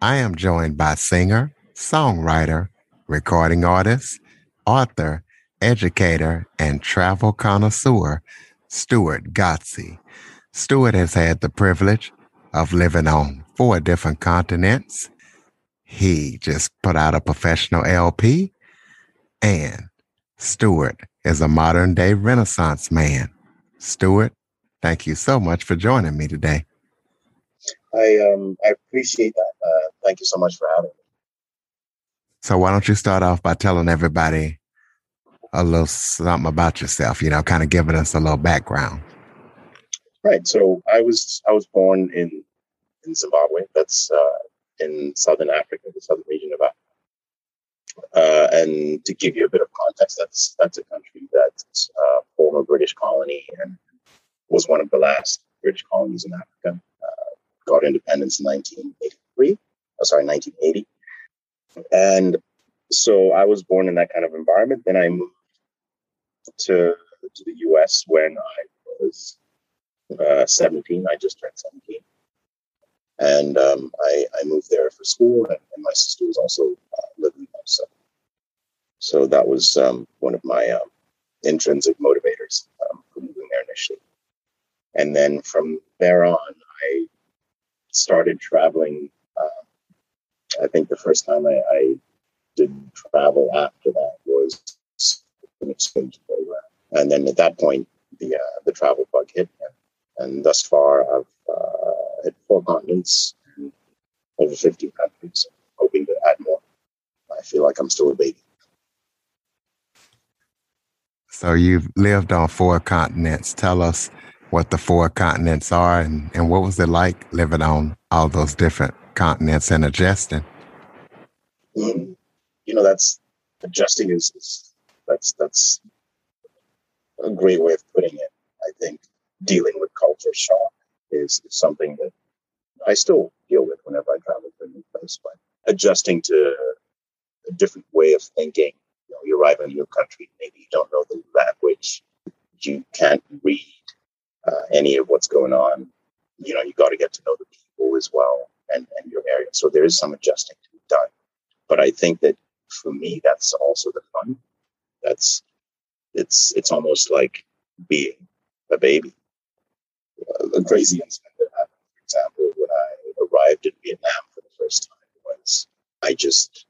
I am joined by singer, songwriter, recording artist, author, educator, and travel connoisseur, Stuart Gotze. Stuart has had the privilege of living on four different continents. He just put out a professional LP, and Stuart is a modern day Renaissance man. Stuart, thank you so much for joining me today. I um I appreciate that. Uh, thank you so much for having me. So why don't you start off by telling everybody a little something about yourself? You know, kind of giving us a little background. Right. So I was I was born in in Zimbabwe. That's uh, in southern Africa, the southern region of Africa. Uh, and to give you a bit of context, that's that's a country that's uh, former British colony and was one of the last British colonies in Africa got independence in 1983. Sorry, 1980. And so I was born in that kind of environment. Then I moved to to the U.S. when I was uh, 17. I just turned 17, and um, I, I moved there for school, and, and my sister was also uh, living there. So, so that was um, one of my um, intrinsic motivators um, for moving there initially. And then from there on, I started traveling. I think the first time I, I, did travel after that was an exchange program, and then at that point, the uh, the travel bug hit, and, and thus far I've uh, hit four continents and over fifty countries, hoping to add more. I feel like I'm still a baby. So you've lived on four continents. Tell us what the four continents are and, and what was it like living on all those different continents and adjusting? You know, that's adjusting is, is that's that's a great way of putting it. I think dealing with culture shock is, is something that I still deal with whenever I travel to a new place, but adjusting to a different way of thinking. You know, you arrive in a new country, maybe you don't know the language, you can't read uh, any of what's going on. You know, you got to get to know the people as well and, and your area. So there is some adjusting to be done. But I think that for me, that's also the fun. That's it's it's almost like being a baby. Uh, a crazy incident that happened, for example, when I arrived in Vietnam for the first time was I just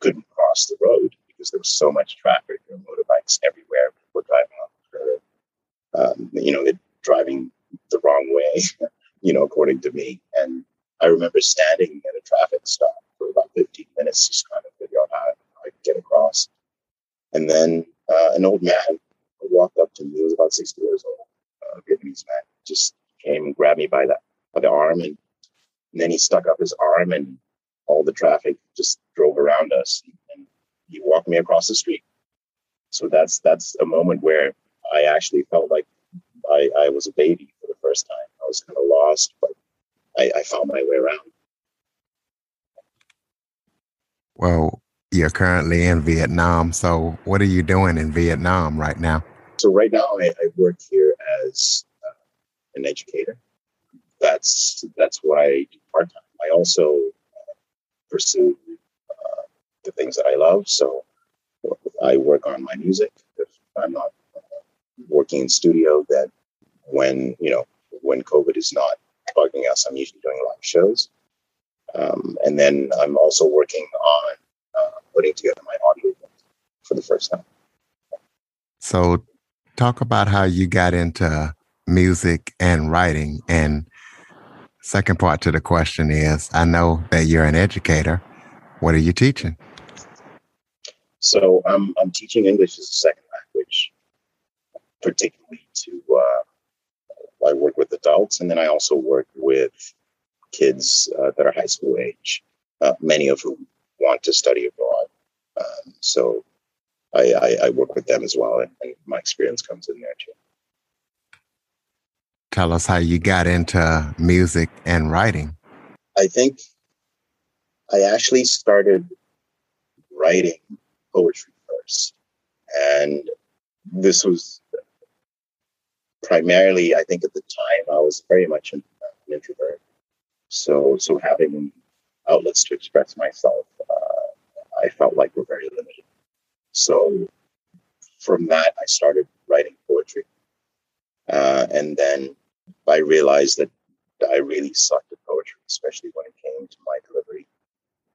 couldn't cross the road because there was so much traffic. There were motorbikes everywhere. People driving on the curb um, you know, driving the wrong way, you know, according to me. And I remember standing at a traffic stop for about 15 minutes, just kind of figure out how I could get across. And then uh, an old man walked up to me, he was about 60 years old, a Vietnamese man, just came and grabbed me by the, by the arm. And, and then he stuck up his arm and all the traffic just drove around us and he walked me across the street. So that's, that's a moment where I actually felt like I, I was a baby for the first time. I was kind of lost, but I, I found my way around. Well, you're currently in Vietnam. So, what are you doing in Vietnam right now? So, right now, I, I work here as uh, an educator. That's that's what I do part time. I also uh, pursue uh, the things that I love. So, I work on my music. If I'm not working in studio that when you know when COVID is not bugging us, I'm usually doing live shows, um, and then I'm also working on uh, putting together my audio for the first time. So, talk about how you got into music and writing. And second part to the question is, I know that you're an educator. What are you teaching? So I'm I'm teaching English as a second language particularly to uh, I work with adults, and then I also work with kids uh, that are high school age. uh, many of whom want to study abroad. Um, so I, I, I, work with them as well, and, and my experience comes in there too. Tell us how you got into music and writing. I think I actually started writing poetry first. And this was primarily, I think at the time, I was very much an, an introvert. So, so having outlets to express myself, uh, I felt like were very limited. So from that, I started writing poetry. Uh, and then I realized that I really sucked at poetry, especially when it came to my delivery.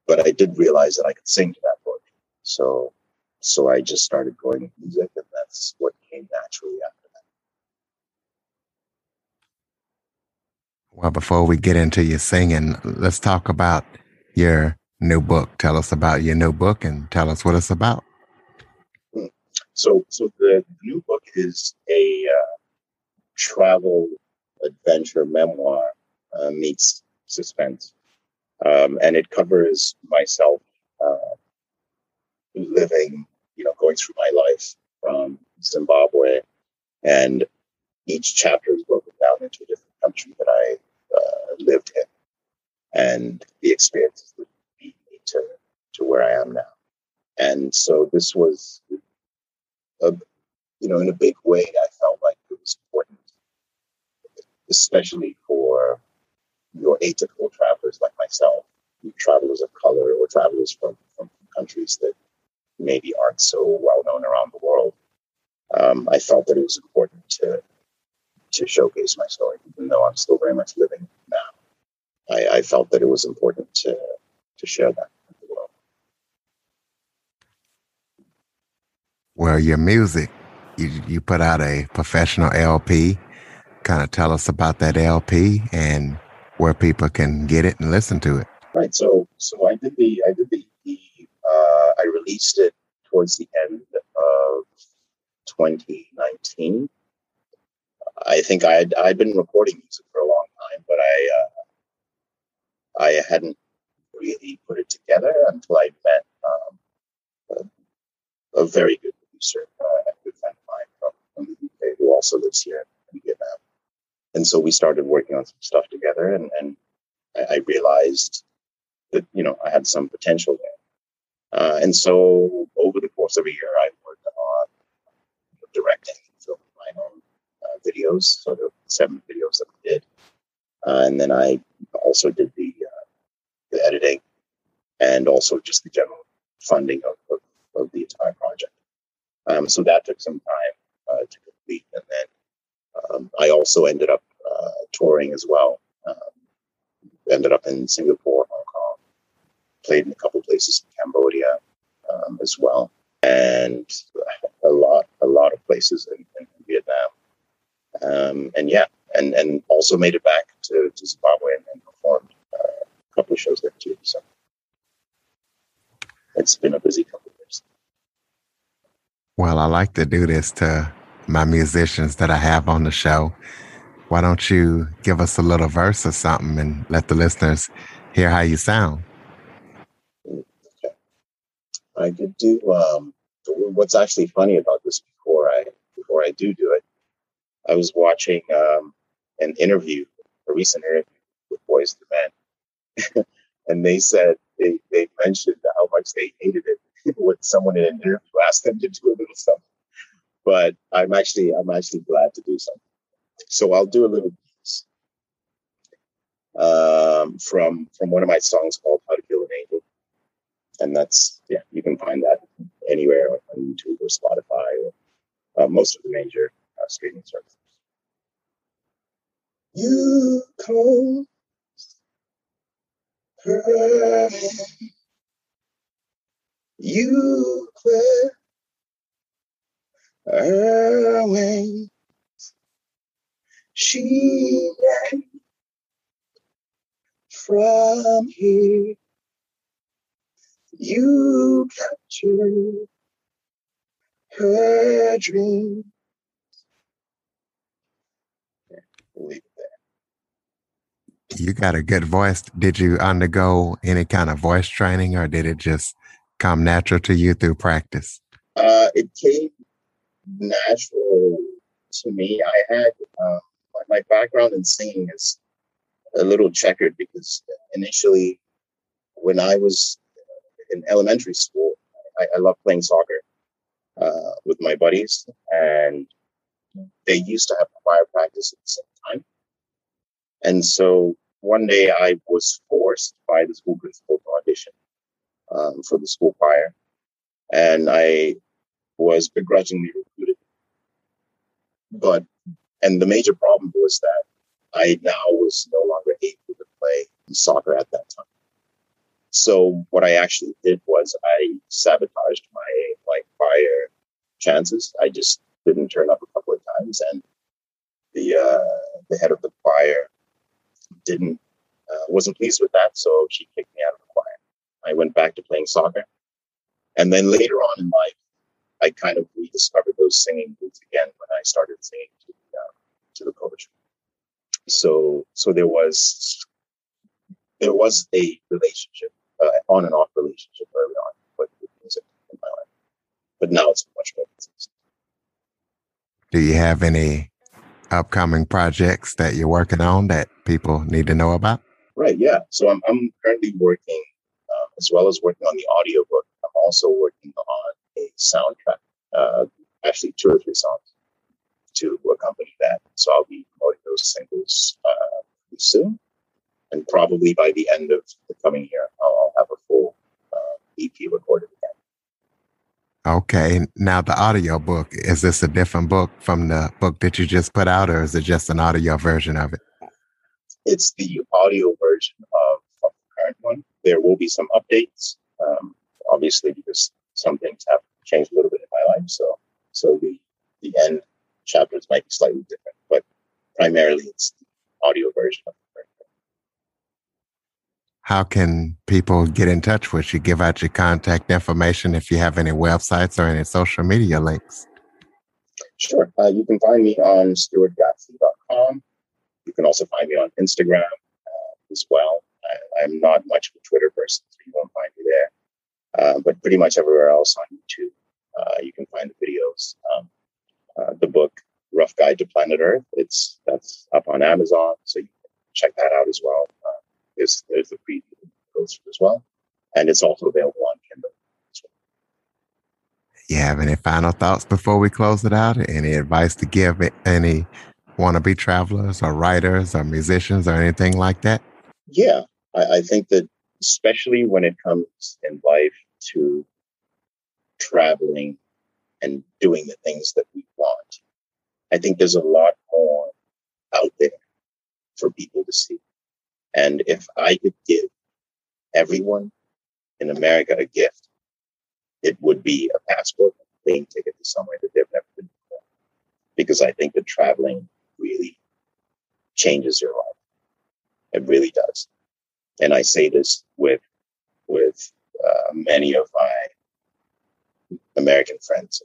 But I did realize that I could sing to that poetry. So, so I just started going with music, and that's what came naturally after that. Well, before we get into your singing, let's talk about your new book. Tell us about your new book and tell us what it's about. So, so the new book is a uh, travel adventure memoir uh, meets suspense, um, and it covers myself uh, living, you know, going through my life from Zimbabwe, and each chapter is broken down into a different country that I lived in, and the experiences that lead me to to where I am now. And so this was, a, you know, in a big way, I felt like it was important, especially for your atypical travelers like myself, travelers of color or travelers from, from countries that maybe aren't so well known around the world. Um, I felt that it was important to to showcase my story, even though I'm still very much living. I, I felt that it was important to to share that with the world. Well, your music, you you put out a professional LP. Kind of tell us about that LP and where people can get it and listen to it. Right. So so I did the I did the uh, I released it towards the end of 2019. I think I had I'd been recording music for a long time, but I uh, I hadn't really put it together until I met um, a, a, very good producer, uh, a good friend of mine from, from the UK who also lives here in Vietnam. And so we started working on some stuff together, and, and I, I realized that you know I had some potential there. Uh, and so over the course of a year, I worked on directing and filming my own uh, videos, so there were seven videos that we did. Uh, and then I also did the, the editing and also just the general funding of, of, of the entire project. Um, so that took some time uh, to complete. And then um, I also ended up uh, touring as well. Um, ended up in Singapore, Hong Kong, played in a couple places in Cambodia um, as well, and a lot, a lot of places in, in Vietnam. Um, and yeah, and and also made it back to, to Zimbabwe and, and performed uh, a couple of shows there too. So it's been a busy couple of years. Well, I like to do this to my musicians that I have on the show. Why don't you give us a little verse or something and let the listeners hear how you sound? Okay. I could do. Um, what's actually funny about this before I before I do do it, I was watching um, an interview, a recent interview with Boyz II Men, and they said they they mentioned how much they hated it when someone in an interview asked them to do a little something. But I'm actually I'm actually glad to do something. So I'll do a little piece um, from from one of my songs called "How to Kill an Angel." and that's yeah, you can find that anywhere on YouTube or Spotify or uh, most of the major uh, streaming services. You close her you clear her wings. She from here you captured her dreams. leave it there. You got a good voice. Did you undergo any kind of voice training or did it just come natural to you through practice? Uh, it came natural to me. I had uh, my background in singing is a little checkered because initially, when I was in elementary school, I, I loved playing soccer uh, with my buddies, and they used to have choir practice at the same time. And so one day I was forced by the school principal to audition um, for the school choir, and I was begrudgingly recruited. But and the major problem was that I now was no longer able to play soccer at that time. So what I actually did was I sabotaged my like choir chances. I just didn't turn up a couple of times, and the uh, the head of the choir didn't uh, wasn't pleased with that, so she kicked me out of the choir. I went back to playing soccer, and then later on in life, I kind of rediscovered those singing roots again when I started singing to the, uh, to the poetry. So so there was there was a relationship, uh, on and off relationship early on with, with music in my life, but now it's much more consistent. Do you have any upcoming projects that you're working on that people need to know about? Right. Yeah. So I'm, I'm currently working, uh, as well as working on the audiobook. I'm also working on a soundtrack, uh, actually two or three songs to accompany that. So I'll be promoting those singles uh, soon. And probably by the end of the coming year, I'll, have a full uh, EP recorded. Okay. Now the audio book, is this a different book from the book that you just put out, or is it just an audio version of it? It's the audio version of, the current one. There will be some updates, um, obviously, because some things have changed a little bit in my life. So, so the the end chapters might be slightly different, but primarily it's the audio version of. How can people get in touch with you? Give out your contact information if you have any websites or any social media links. Sure. Uh, you can find me on stuartgatsby.com. You can also find me on Instagram uh, as well. I, am not much of a Twitter person, so you won't find me there. Uh, but pretty much everywhere else on YouTube, uh, you can find the videos. Um, uh, the book Rough Guide to Planet Earth. It's that's up on Amazon, so you can check that out as well. Uh, there's the preview goes through as well, and it's also available on Kindle. You have any final thoughts before we close it out? Any advice to give any wannabe travelers or writers or musicians or anything like that? Yeah, I, I think that especially when it comes in life to traveling and doing the things that we want, I think there's a lot more out there for people to see. And if I could give everyone in America a gift, it would be a passport, and a plane ticket to somewhere that they've never been before. Because I think that traveling really changes your life. It really does. And I say this with with uh, many of my American friends.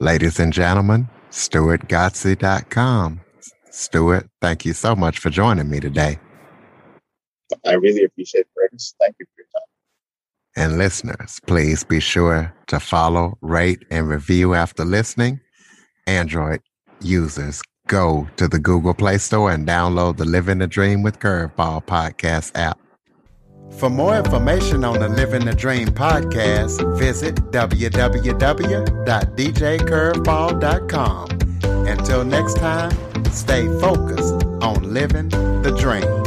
Ladies and gentlemen, StuartGodsey.com. Stuart, thank you so much for joining me today. I really appreciate it, Curtis. Thank you for your time. And listeners, please be sure to follow, rate, and review after listening. Android users, go to the Google Play Store and download the Living the Dream with Curveball podcast app. For more information on the Living the Dream podcast, visit www.djcurveball.com. Until next time, stay focused on living the dream.